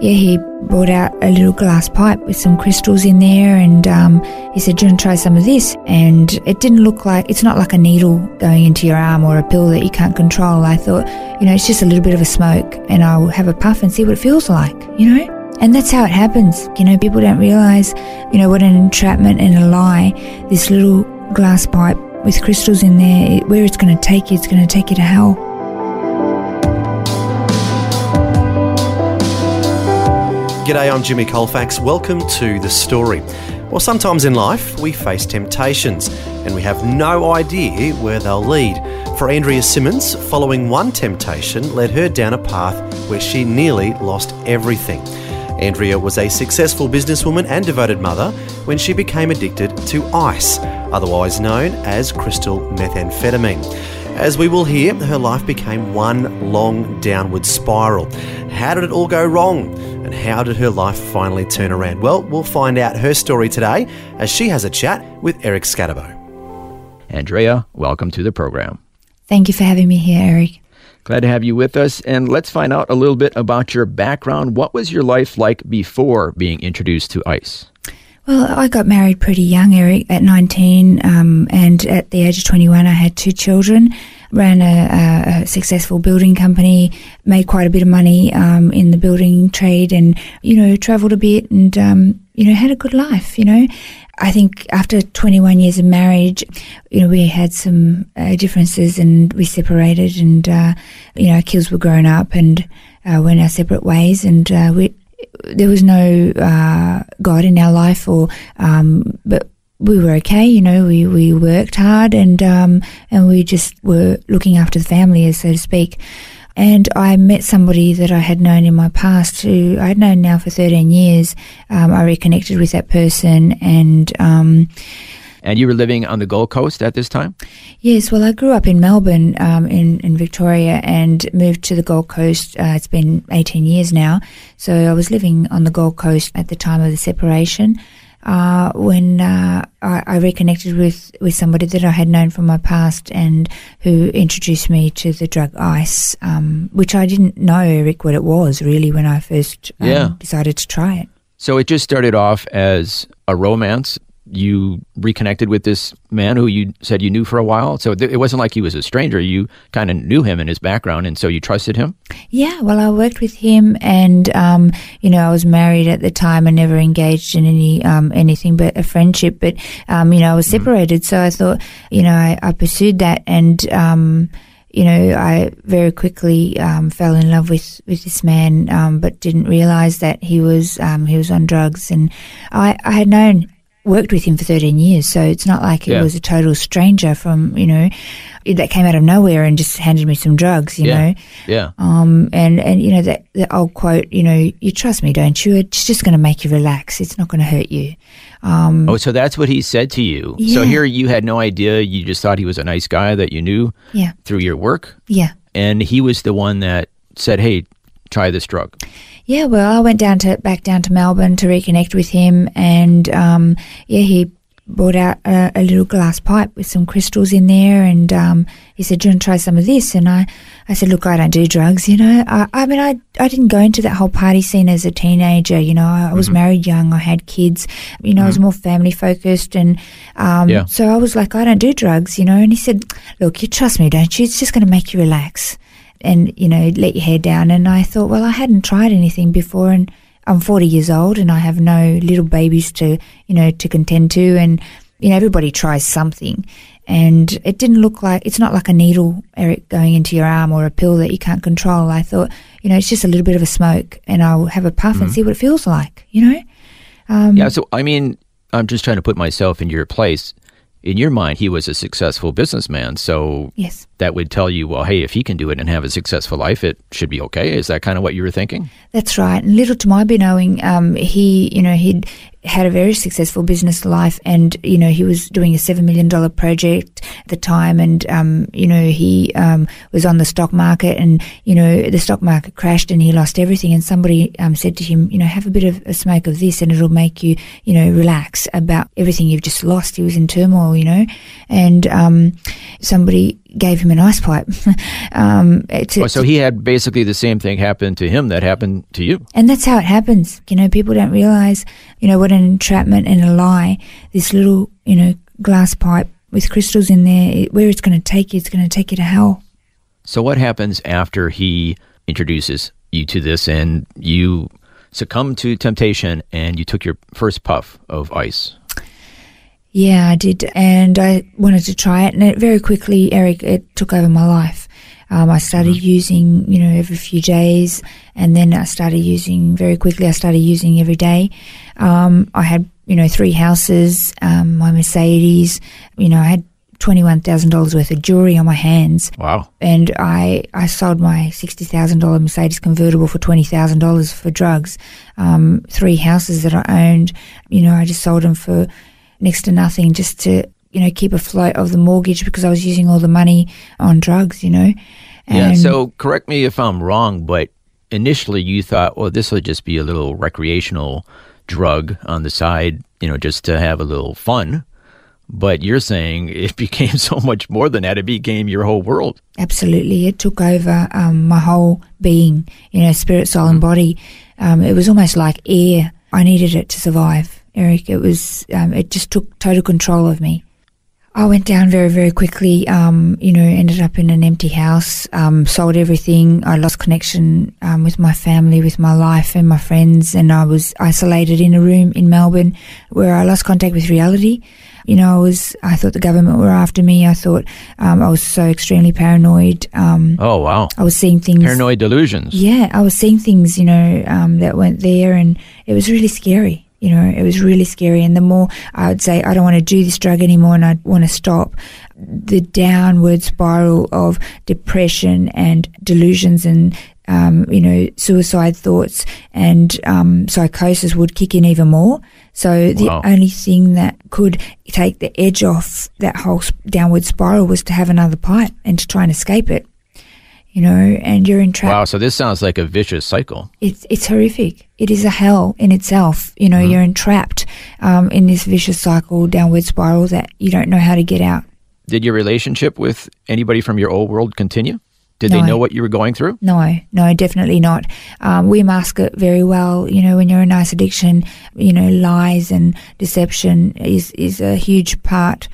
Yeah, he brought out a little glass pipe with some crystals in there, and um, he said, "Do you want to try some of this?" And it didn't look like it's not like a needle going into your arm or a pill that you can't control. I thought, you know, it's just a little bit of a smoke, and I'll have a puff and see what it feels like, you know. And that's how it happens. You know, people don't realize, you know, what an entrapment and a lie. This little glass pipe with crystals in there, where it's going to take you, it's going to take you to hell. G'day, I'm Jimmy Colfax. Welcome to The Story. Well, sometimes in life we face temptations and we have no idea where they'll lead. For Andrea Simmons, following one temptation led her down a path where she nearly lost everything. Andrea was a successful businesswoman and devoted mother when she became addicted to ice, otherwise known as crystal methamphetamine. As we will hear, her life became one long downward spiral. How did it all go wrong? And how did her life finally turn around? Well, we'll find out her story today as she has a chat with Eric Scatterbo. Andrea, welcome to the program. Thank you for having me here, Eric. Glad to have you with us. And let's find out a little bit about your background. What was your life like before being introduced to ICE? Well, I got married pretty young, Eric, at 19, um, and at the age of 21, I had two children. Ran a, a successful building company, made quite a bit of money um, in the building trade, and you know, travelled a bit, and um, you know, had a good life. You know, I think after 21 years of marriage, you know, we had some uh, differences, and we separated, and uh, you know, our kids were grown up, and uh, went our separate ways, and uh, we there was no uh, God in our life, or um, but we were okay. You know, we, we worked hard and um, and we just were looking after the family, so to speak. And I met somebody that I had known in my past who I'd known now for 13 years. Um, I reconnected with that person and. And you were living on the Gold Coast at this time? Yes, well, I grew up in Melbourne, um, in, in Victoria, and moved to the Gold Coast. Uh, it's been 18 years now. So I was living on the Gold Coast at the time of the separation. Uh, when uh, I, I, reconnected with, with somebody that I had known from my past and who introduced me to the drug ice, um, which I didn't know, Eric, what it was really when I first um, yeah. decided to try it. So it just started off as a romance you reconnected with this man who you said you knew for a while. So th- it wasn't like he was a stranger. You kind of knew him and his background, and so you trusted him. Yeah, well, I worked with him, and um, you know, I was married at the time and never engaged in any um, anything but a friendship. But um, you know, I was mm-hmm. separated, mm. so I thought, you know, I, I pursued that, and um, you know, I very quickly um, fell in love with, with this man, um, but didn't realize that he was um, he was on drugs. And I, I had known worked with him for 13 years, so it's not like yeah. it was a total stranger from, you know, that came out of nowhere and just handed me some drugs, you yeah. know. Yeah. Um, and, and, you know, that, that old quote, you know, you trust me, don't you? It's just going to make you relax. It's not going to hurt you. Um, oh, so that's what he said to you. Yeah. So here you had no idea. You just thought he was a nice guy that you knew yeah. through your work. Yeah. And he was the one that said, hey, try this drug. Yeah, well, I went down to back down to Melbourne to reconnect with him, and um, yeah, he brought out a, a, little glass pipe with some crystals in there, and um, he said, "Do you want to try some of this?" And I, I said, "Look, I don't do drugs, you know. I, I mean, I, I didn't go into that whole party scene as a teenager. You know, I, I was mm-hmm. married young, I had kids. You know, mm-hmm. I was mm-hmm. more family focused, and um, yeah. so I was like, I don't do drugs, you know. And he said, "Look, you trust me, don't you? It's just going to make you relax." And you know let your hair down and i thought well i hadn't tried anything before and i'm 40 years old and i have no little babies to you know to contend to and you know everybody tries something and it didn't look like it's not like a needle eric going into your arm or a pill that you can't control i thought you know it's just a little bit of a smoke and i'll have a puff mm-hmm. and see what it feels like you know um, yeah so i mean i'm just trying to put myself in your place in your mind, he was a successful businessman. So yes. That would tell you, well, hey, if he can do it and have a successful life, it should be okay. Is that kind of what you were thinking? That's right. And little to my knowing, um, he, you know, he'd had a very successful business life and, you know, he was doing a $7 million project at the time and, um, you know, he um, was on the stock market and, you know, the stock market crashed and he lost everything. And somebody um, said to him, you know, have a bit of a smoke of this and it'll make you, you know, relax about everything you've just lost. He was in turmoil, you know, and um, somebody gave him an ice pipe. um, to, Oh, so he had basically the same thing happen to him that happened to you. and that's how it happens. You know, people don't realize, you know, what an entrapment and a lie, this little, you know, glass pipe with crystals in there, it- where it's going to take you, it's going to take you to hell. So what happens after he introduces you to this and you succumb to temptation and you took your first puff of ice? Yeah, I did. And I wanted to try it. And it very quickly, Eric, it took over my life. Um, I started using, you know, every few days. And then I started using very quickly. I started using every day. Um, I had, you know, three houses, um, my Mercedes, you know, I had $21,000 worth of jewelry on my hands. Wow. And I, I sold my $60,000 Mercedes convertible for $20,000 for drugs. Um, three houses that I owned, you know, I just sold them for next to nothing just to, you know, keep afloat of the mortgage because I was using all the money on drugs, you know. Yeah. And- So correct me if I'm wrong, but initially you thought, well, this will just be a little recreational drug on the side, you know, just to have a little fun. But you're saying it became so much more than that. It became your whole world. Absolutely, it took over um, my whole being, you know, spirit, soul, and body. Um, it was almost like air. I needed it to survive, Eric. It was, um, it just took total control of me. I went down very, very quickly. Um, you know, ended up in an empty house. Um, sold everything. I lost connection um, with my family, with my life, and my friends. And I was isolated in a room in Melbourne, where I lost contact with reality. You know, I was. I thought the government were after me. I thought um, I was so extremely paranoid. Um, Oh, wow. I was seeing things. Paranoid delusions. Yeah, I was seeing things, you know, um, that weren't there, and it was really scary. You know, it was really scary. And the more I would say, I don't want to do this drug anymore, and I want to stop, the downward spiral of depression and delusions and um, you know, suicide thoughts and um, psychosis would kick in even more. So the Wow. only thing that could take the edge off that whole downward spiral was to have another pipe and to try and escape it. You know, and you're in entrapped Wow. So this sounds like a vicious cycle. it's it's horrific. It is a hell in itself. You know, you're entrapped um, in this vicious cycle, downward spiral that you don't know how to get out. Did your relationship with anybody from your old world continue? Did they know what you were going through? No, no, definitely not. Um, we mask it very well. You know, when you're in ice addiction, you know, lies and deception is is a huge part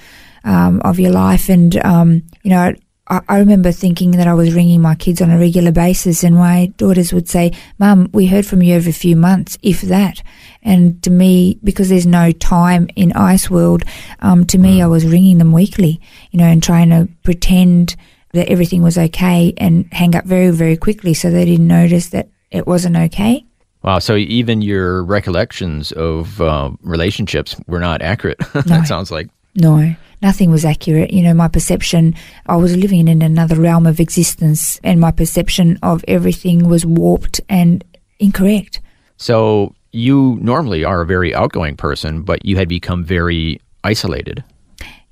um, of your life. And um, you know, I, I remember thinking that I was ringing my kids on a regular basis, and my daughters would say, "Mum, we heard from you every few months, if that." And to me, because there's no time in Ice World, um, to me, I was ringing them weekly, you know, and trying to pretend that everything was okay and hang up very, very quickly so they didn't notice that it wasn't okay. Wow. So even your recollections of uh, relationships were not accurate. No. that sounds like. No, nothing was accurate. You know, my perception, I was living in another realm of existence and my perception of everything was warped and incorrect. So you normally are a very outgoing person, but you had become very isolated.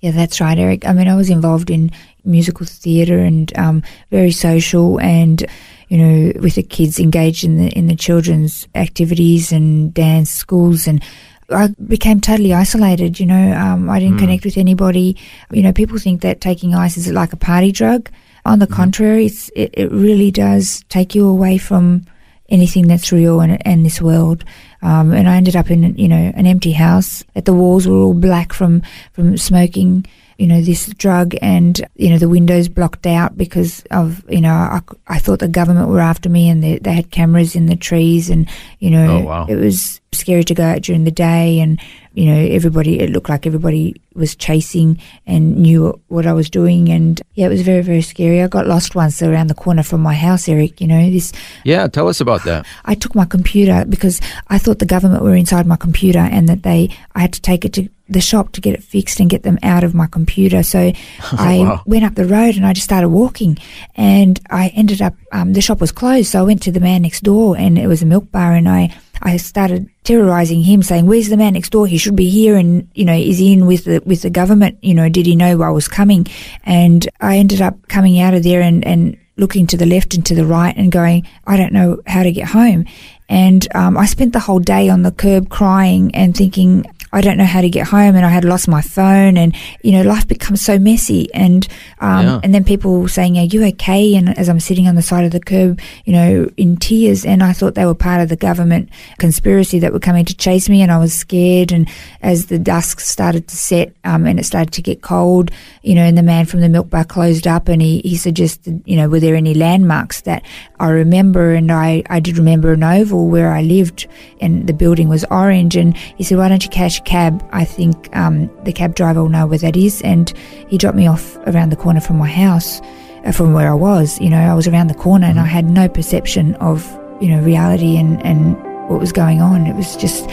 Yeah, that's right, Eric. I mean, I was involved in musical theatre and um, very social, and you know, with the kids engaged in the in the children's activities and dance schools, and I became totally isolated. You know, um, I didn't connect with anybody. You know, people think that taking ice is like a party drug. On the contrary, it's, it it really does take you away from anything that's real and, and this world. Um, and I ended up in, you know, an empty house. That the walls were all black from from smoking, you know, this drug, and you know the windows blocked out because of, you know, I, I thought the government were after me, and they, they had cameras in the trees, and you know, Oh, wow. it was scary to go out during the day, and you know, everybody. It looked like everybody was chasing and knew what I was doing, and yeah, it was very very scary. I got lost once around the corner from my house, Eric. You know, this Yeah, tell us about that. I took my computer because I thought the government were inside my computer and that they I had to take it to the shop to get it fixed and get them out of my computer. So I Wow. went up the road and I just started walking and I ended up um, the shop was closed. So I went to the man next door and it was a milk bar and I I started terrorizing him, saying, "Where's the man next door? He should be here." And you know, is he in with the with the government? You know, did he know I was coming? And I ended up coming out of there and and looking to the left and to the right and going, I don't know how to get home. And um, I spent the whole day on the curb crying and thinking, I don't know how to get home and I had lost my phone and, you know, life becomes so messy and, um, Yeah. and then people saying, are you okay? And as I'm sitting on the side of the curb, you know, in tears and I thought they were part of the government conspiracy that were coming to chase me and I was scared and as the dusk started to set, um, and it started to get cold, you know, and the man from the milk bar closed up and he, he suggested, you know, were there any landmarks that I remember and I, I did remember an oval where I lived and the building was orange and he said, why don't you catch cab? I think um, the cab driver will know where that is and he dropped me off around the corner from my house uh, from where I was. You know, I was around the corner and I had no perception of, you know, reality and, and what was going on. It was just,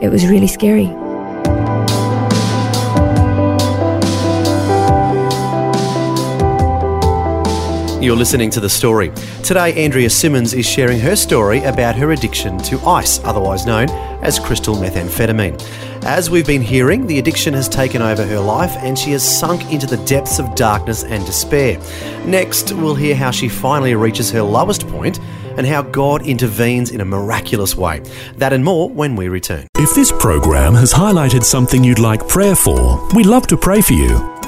it was really scary. You're listening to The Story. Today, Andrea Simmons is sharing her story about her addiction to ice, otherwise known as crystal methamphetamine. As we've been hearing, the addiction has taken over her life and she has sunk into the depths of darkness and despair. Next, we'll hear how she finally reaches her lowest point and how God intervenes in a miraculous way. That and more when we return. If this program has highlighted something you'd like prayer for, we'd love to pray for you.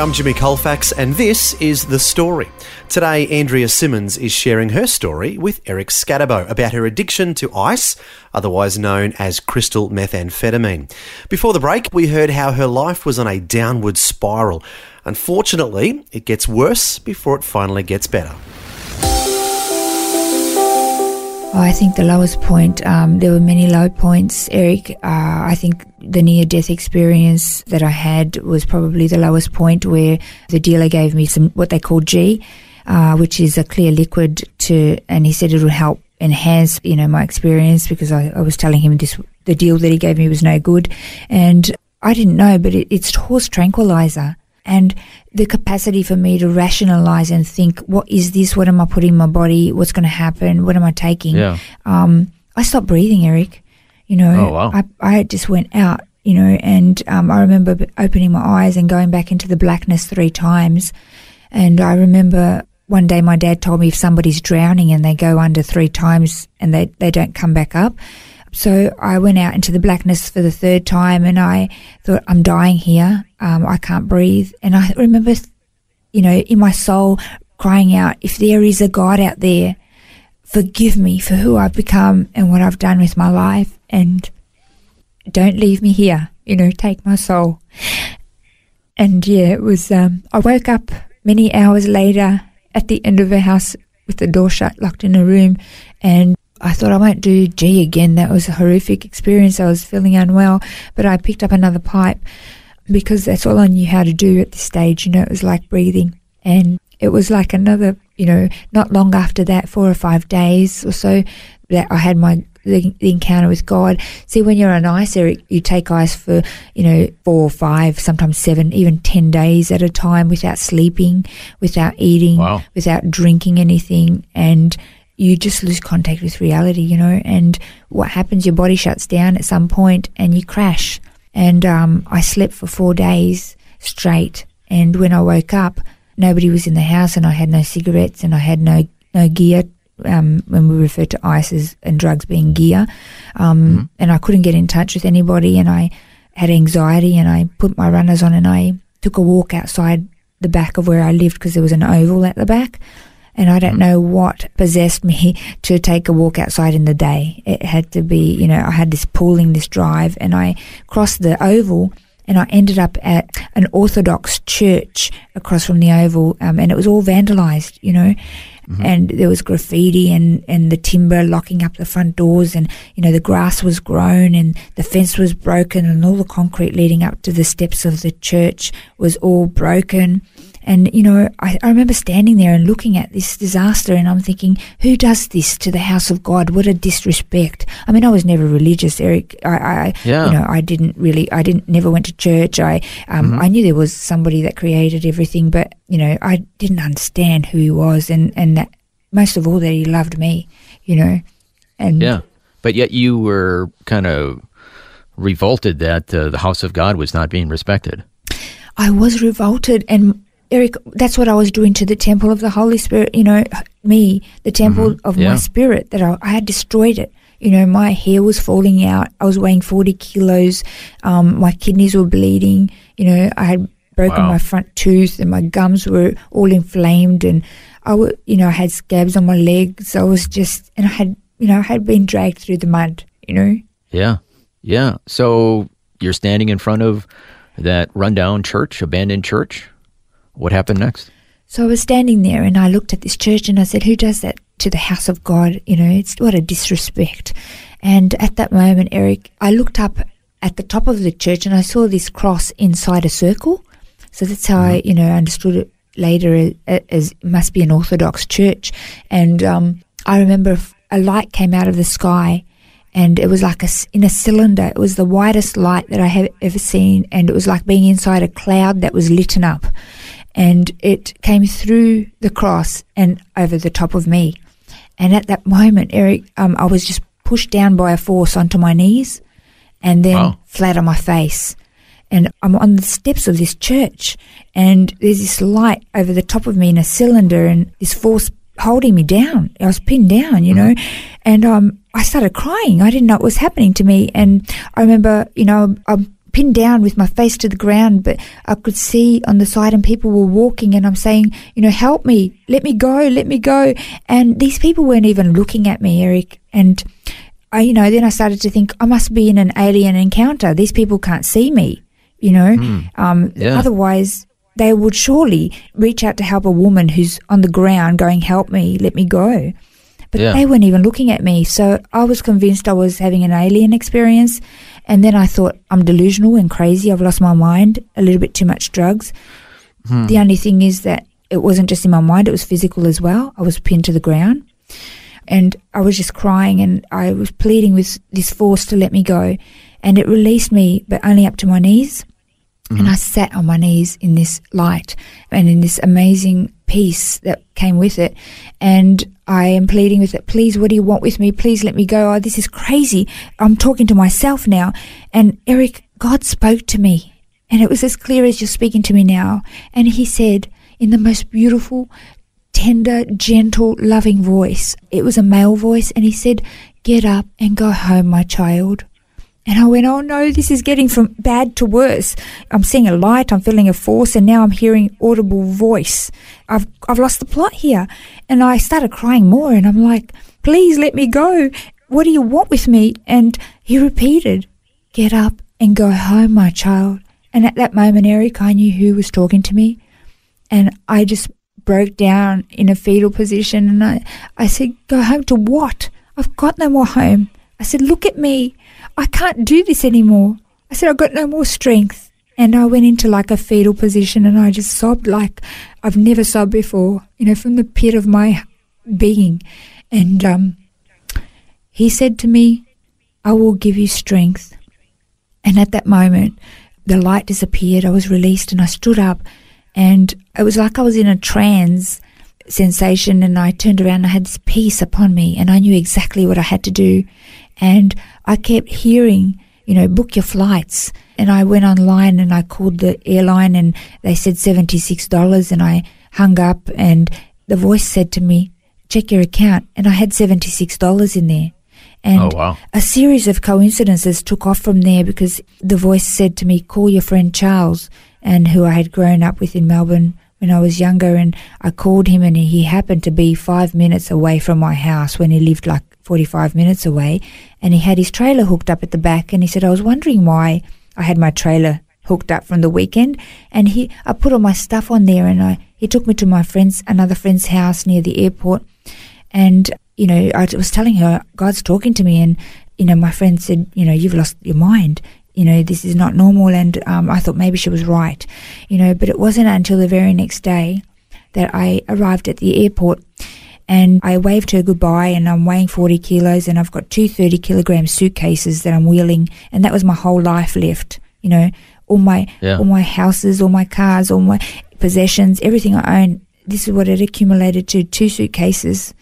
I'm Jimmy Colfax, and this is The Story. Today, Andrea Simmons is sharing her story with Eric Scatterbo about her addiction to ice, otherwise known as crystal methamphetamine. Before the break, we heard how her life was on a downward spiral. Unfortunately, it gets worse before it finally gets better. Oh, I think the lowest point, um, there were many low points, Eric. Uh, I think the near death experience that I had was probably the lowest point where the dealer gave me some, what they call G, uh, which is a clear liquid to, and he said it would help enhance, you know, my experience because I, I was telling him this, the deal that he gave me was no good. And I didn't know, but it, it's horse tranquilizer and the capacity for me to rationalize and think, what is this? What am I putting in my body? What's going to happen? What am I taking? Yeah. Um, I stopped breathing, Eric. You know, Oh, wow. I, I just went out, you know, and um, I remember opening my eyes and going back into the blackness three times. And I remember one day my dad told me if somebody's drowning and they go under three times and they, they don't come back up. So I went out into the blackness for the third time and I thought, I'm dying here. Um, I can't breathe. And I remember, you know, in my soul crying out, if there is a God out there, forgive me for who I've become and what I've done with my life and don't leave me here. You know, take my soul. And yeah, it was, um, I woke up many hours later at the end of a house with the door shut, locked in a room. And I thought I won't do G again. That was a horrific experience. I was feeling unwell, but I picked up another pipe because that's all I knew how to do at this stage. You know, it was like breathing. And it was like another, you know, not long after that, four or five days or so, that I had my the, the encounter with God. See, when you're on ice, Eric, you take ice for, you know, four or five, sometimes seven, even 10 days at a time without sleeping, without eating, Wow. without drinking anything. And you just lose contact with reality, you know. And what happens, your body shuts down at some point and you crash. And um, I slept for four days straight. And when I woke up, nobody was in the house and I had no cigarettes and I had no, no gear. Um, when we refer to ice as, and drugs being gear. Um, And I couldn't get in touch with anybody and I had anxiety and I put my runners on and I took a walk outside the back of where I lived because there was an oval at the back. And I don't know what possessed me to take a walk outside in the day. It had to be, you know, I had this pulling, this drive, and I crossed the oval and I ended up at an Orthodox church across from the oval, um, and it was all vandalized, you know. And there was graffiti and, and the timber locking up the front doors, and you know the grass was grown and the fence was broken, and all the concrete leading up to the steps of the church was all broken. And, you know, I, I remember standing there and looking at this disaster and I'm thinking, who does this to the house of God? What a disrespect. I mean, I was never religious, Eric. I, I Yeah. you know, I didn't really, I didn't, never went to church. I, um, Mm-hmm. I knew there was somebody that created everything, but, you know, I didn't understand who he was and, and that, most of all that he loved me, you know. And Yeah. But yet you were kind of revolted that uh, the house of God was not being respected. I was revolted and Eric, that's what I was doing to the temple of the Holy Spirit, you know, me, the temple of Yeah. my spirit, that I, I had destroyed it. You know, my hair was falling out. I was weighing 40 kilos. Um, my kidneys were bleeding. You know, I had broken Wow. my front tooth and my gums were all inflamed and I would, you know, I had scabs on my legs. I was just, and I had, you know, I had been dragged through the mud, you know. Yeah. Yeah. So you're standing in front of that rundown church, abandoned church. What happened next? So I was standing there and I looked at this church and I said, Who does that to the house of God? You know, it's what a disrespect. And at that moment, Eric, I looked up at the top of the church and I saw this cross inside a circle. So that's how I, you know, understood it later as, must be an Orthodox church. And um, I remember a light came out of the sky and it was like a, in a cylinder. It was the whitest light that I have ever seen, and it was like being inside a cloud that was lit up. And it came through the cross and over the top of me. And at that moment, Eric, um, I was just pushed down by a force onto my knees, and then Wow. flat on my face. And I'm on the steps of this church, and there's this light over the top of me in a cylinder, and this force holding me down. I was pinned down, you know, and um, I started crying. I didn't know what was happening to me, and I remember, you know, I'm pinned down with my face to the ground, but I could see on the side, and people were walking, and I'm saying, you know, help me, let me go, let me go, and these people weren't even looking at me, Eric, and. I, you know, then I started to think I must be in an alien encounter. These people can't see me, you know. Um, Yeah. Otherwise, they would surely reach out to help a woman who's on the ground going, help me, let me go. But Yeah. they weren't even looking at me. So I was convinced I was having an alien experience. And then I thought, I'm delusional and crazy. I've lost my mind, a little bit too much drugs. Hmm. The only thing is that it wasn't just in my mind, it was physical as well. I was pinned to the ground. And I was just crying and I was pleading with this force to let me go. And it released me, but only up to my knees. And hmm. I sat on my knees in this light and in this amazing peace that came with it. And I am pleading with it, please, what do you want with me? Please let me go. Oh, this is crazy. I'm talking to myself now. And Eric, God spoke to me. And it was as clear as you're speaking to me now. And he said, in the most beautiful, tender, gentle, loving voice. It was a male voice, and he said, Get up and go home, my child. And I went, Oh no, this is getting from bad to worse. I'm seeing a light, I'm feeling a force, and now I'm hearing audible voice. I've I've lost the plot here. And I started crying more, and I'm like, Please let me go. What do you want with me? And he repeated, Get up and go home, my child. And at that moment, Eric, I knew who was talking to me and I just broke down in a fetal position and I, I said, Go home to what? I've got no more home. I said, Look at me. I can't do this anymore. I said, I've got no more strength. And I went into like a fetal position and I just sobbed like I've never sobbed before, you know, from the pit of my being. And um, he said to me, I will give you strength. And at that moment, the light disappeared. I was released and I stood up and it was like I was in a trance sensation and I turned around and I had this peace upon me and I knew exactly what I had to do. And I kept hearing, you know, book your flights. And I went online and I called the airline and they said $76 and I hung up and the voice said to me, check your account. And I had $76 in there. And Oh, wow. a series of coincidences took off from there because the voice said to me, call your friend Charles, and who I had grown up with in Melbourne when I was younger. And I called him, and he happened to be five minutes away from my house when he lived like 45 minutes away. And he had his trailer hooked up at the back. And he said, I was wondering why I had my trailer hooked up from the weekend. And he, I put all my stuff on there, and I, he took me to my friend's, another friend's house near the airport. And, you know, I was telling her, God's talking to me. And, you know, my friend said, you know, you've lost your mind. You know, this is not normal. And um, I thought maybe she was right, you know, but it wasn't until the very next day that I arrived at the airport and I waved her goodbye and I'm weighing 40 kilos and I've got two 30 kilogram suitcases that I'm wheeling and that was my whole life left, you know, all my, Yeah. all my houses, all my cars, all my possessions, everything I own. This is what it accumulated to two suitcases,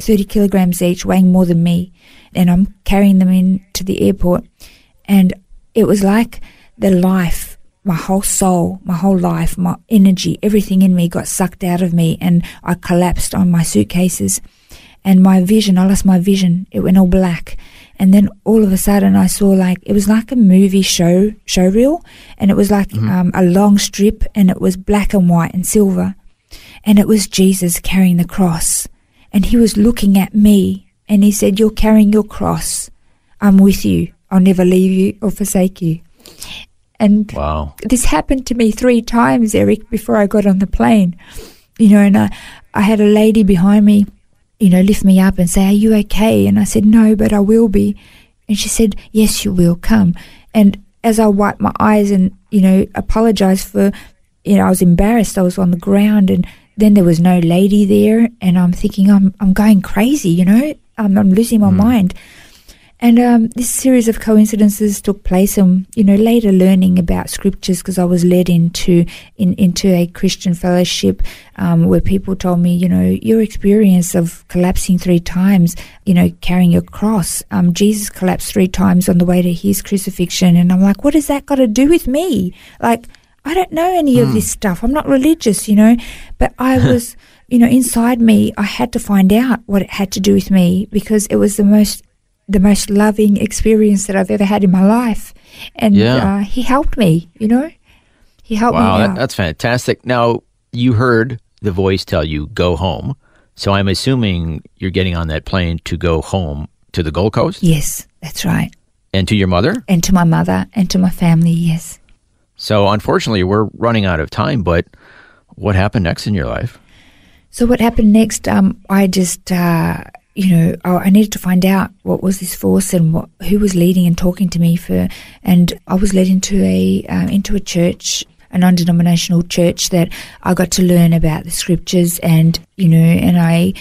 30 kilograms each, weighing more than me. And I'm carrying them into the airport. And it was like the life, my whole soul, my whole life, my energy, everything in me got sucked out of me and I collapsed on my suitcases. And my vision, I lost my vision. It went all black. And then all of a sudden I saw like, it was like a movie show, show reel. And it was like um, a long strip and it was black and white and silver. And it was Jesus carrying the cross. And he was looking at me and he said, You're carrying your cross. I'm with you. I'll never leave you or forsake you. And Wow. this happened to me three times, Eric, before I got on the plane. You know, and I, I had a lady behind me, you know, lift me up and say, Are you okay? And I said, No, but I will be. And she said, Yes, you will come. And as I wiped my eyes and, you know, apologized for, you know, I was embarrassed. I was on the ground and then there was no lady there. And I'm thinking, I'm, I'm going crazy, you know, I'm, I'm losing my hmm. mind. And um, this series of coincidences took place, and you know, later learning about scriptures because I was led into in, into a Christian fellowship um, where people told me, you know, your experience of collapsing three times, you know, carrying your cross. Um, Jesus collapsed three times on the way to his crucifixion, and I'm like, what has that got to do with me? Like, I don't know any of this stuff. I'm not religious, you know, but I was, you know, inside me, I had to find out what it had to do with me because it was the most the most loving experience that I've ever had in my life. And Yeah. uh, he helped me, you know? He helped Wow, me that, out. that's fantastic. Now, you heard the voice tell you, go home. So I'm assuming you're getting on that plane to go home to the Gold Coast yes, that's right. and to your mother. And to my mother and to my family, yes. So unfortunately, we're running out of time, but what happened next in your life? So what happened next? Um, I just, uh, you know, I, I needed to find out what was this force and what who was leading and talking to me for. And I was led into a uh, into a church, a non-denominational church that I got to learn about the scriptures, and you know, and I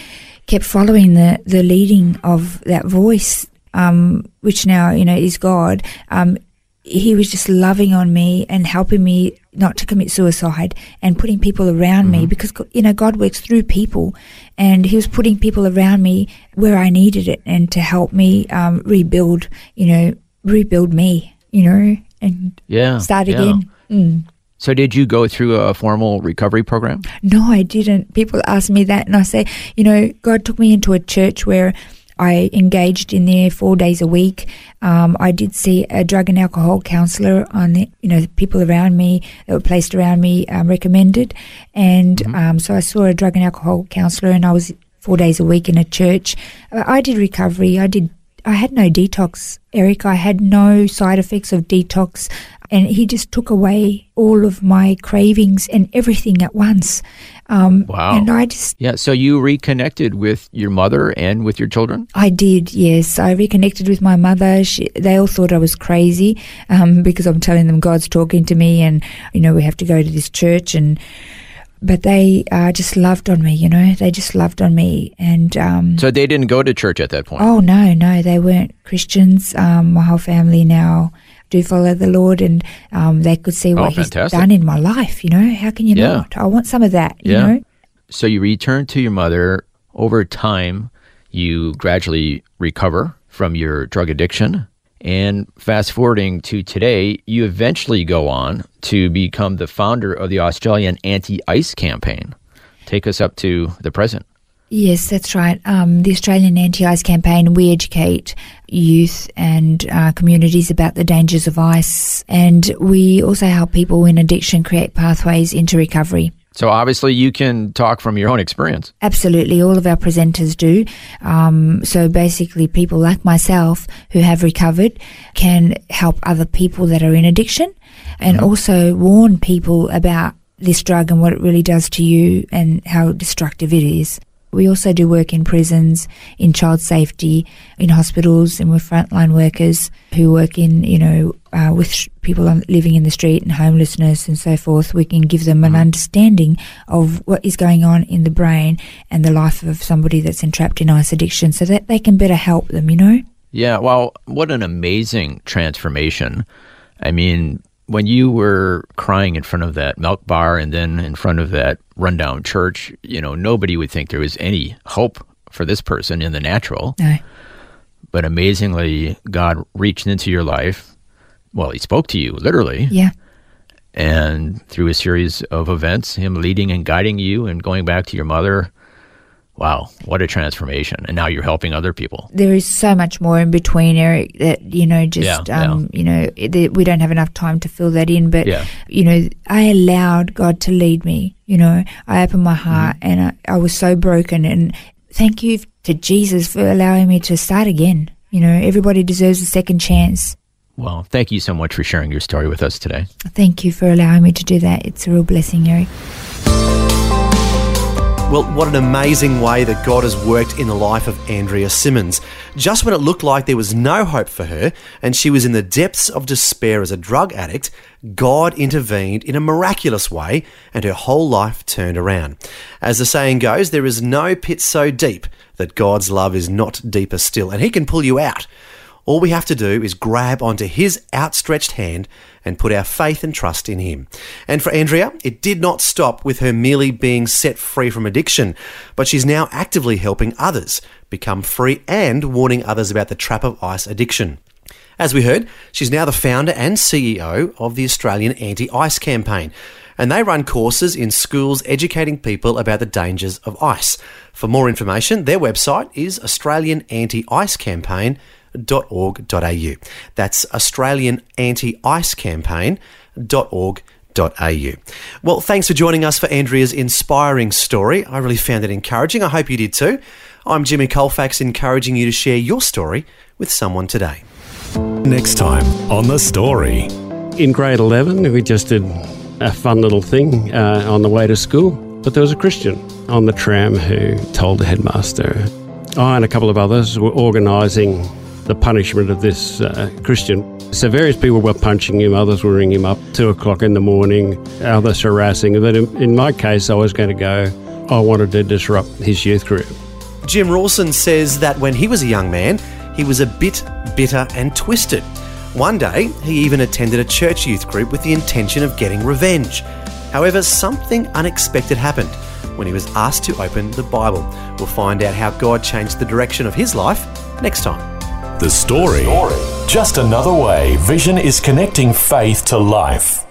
kept following the the leading of that voice, um, which now you know is God. Um, he was just loving on me and helping me not to commit suicide and putting people around me because you know God works through people and he was putting people around me where I needed it and to help me um, rebuild you know rebuild me you know and Yeah. start yeah. again mm. So did you go through a formal recovery program? No, I didn't. People ask me that, and I say, you know, God took me into a church where I engaged in there four days a week. Um, I did see a drug and alcohol counselor on the, you know, the people around me that were placed around me um, recommended. And um, so I saw a drug and alcohol counselor, and I was four days a week in a church. Uh, I did recovery. I did. I had no detox, Eric. I had no side effects of detox. And he just took away all of my cravings and everything at once. Um, Wow. And I just Yeah. So you reconnected with your mother and with your children? I did, yes. I reconnected with my mother. She, they all thought I was crazy um, because I'm telling them God's talking to me, and you know we have to go to this church. And but they uh, just loved on me, you know. They just loved on me, and um, So they didn't go to church at that point. oh no, no, they weren't Christians. Um, my whole family now do follow the Lord, and um, they could see Oh, what He's done in my life. You know, how can you Yeah. not? I want some of that. You know. So you return to your mother. Over time, you gradually recover from your drug addiction. And fast forwarding to today, you eventually go on to become the founder of the Australian Anti Ice Campaign. Take us up to the present. Yes, that's right. Um, the Australian Anti-Ice Campaign, we educate youth and uh, communities about the dangers of ice, and we also help people in addiction create pathways into recovery. So obviously, you can talk from your own experience. Absolutely, all of our presenters do. Um, so basically, people like myself who have recovered can help other people that are in addiction, and also warn people about this drug and what it really does to you and how destructive it is. We also do work in prisons, in child safety, in hospitals, and with frontline workers who work in, you know, uh, with sh- people on, living in the street and homelessness and so forth. We can give them an understanding of what is going on in the brain and the life of somebody that's entrapped in ice addiction so that they can better help them, you know? Yeah, well, what an amazing transformation. I mean, when you were crying in front of that milk bar and then in front of that rundown church, you know, nobody would think there was any hope for this person in the natural. No. But amazingly, God reached into your life. Well, He spoke to you, literally. Yeah. And through a series of events, Him leading and guiding you and going back to your mother. Wow, what a transformation. And now you're helping other people. there is so much more in between, Eric, that, you know, just, Yeah, um, you know, it, we don't have enough time to fill that in. But, Yeah. you know, I allowed God to lead me. You know, I opened my heart Mm-hmm. and I, I was so broken. And thank you to Jesus for allowing me to start again. You know, everybody deserves a second chance. Well, thank you so much for sharing your story with us today. Thank you for allowing me to do that. It's a real blessing, Eric. Well, what an amazing way that God has worked in the life of Andrea Simmons. Just when it looked like there was no hope for her and she was in the depths of despair as a drug addict, God intervened in a miraculous way and her whole life turned around. As the saying goes, there is no pit so deep that God's love is not deeper still, and He can pull you out. All we have to do is grab onto his outstretched hand and put our faith and trust in him. And for Andrea, it did not stop with her merely being set free from addiction, but she's now actively helping others become free and warning others about the trap of ice addiction. As we heard, she's now the founder and CEO of the Australian Anti Ice Campaign, and they run courses in schools educating people about the dangers of ice. For more information, their website is australianantiicecampaign.org.au. That's Australian Anti-Ice Campaign.org.au. Well, thanks for joining us for Andrea's inspiring story. I really found it encouraging. I hope you did too. I'm Jimmy Colfax, encouraging you to share your story with someone today. Next time on The Story. In grade 11, we just did a fun little thing uh, on the way to school. But there was a Christian on the tram who told the headmaster. I and a couple of others were organising the punishment of this uh, Christian. So various people were punching him, others were ringing him up two o'clock in the morning, others harassing him. But in, in my case, I was going to go, I wanted to disrupt his youth group. Jim Rawson says that when he was a young man, he was a bit bitter and twisted. One day, he even attended a church youth group with the intention of getting revenge. However, something unexpected happened when he was asked to open the Bible. We'll find out how God changed the direction of his life next time. The Story. Just another way Vision is connecting faith to life.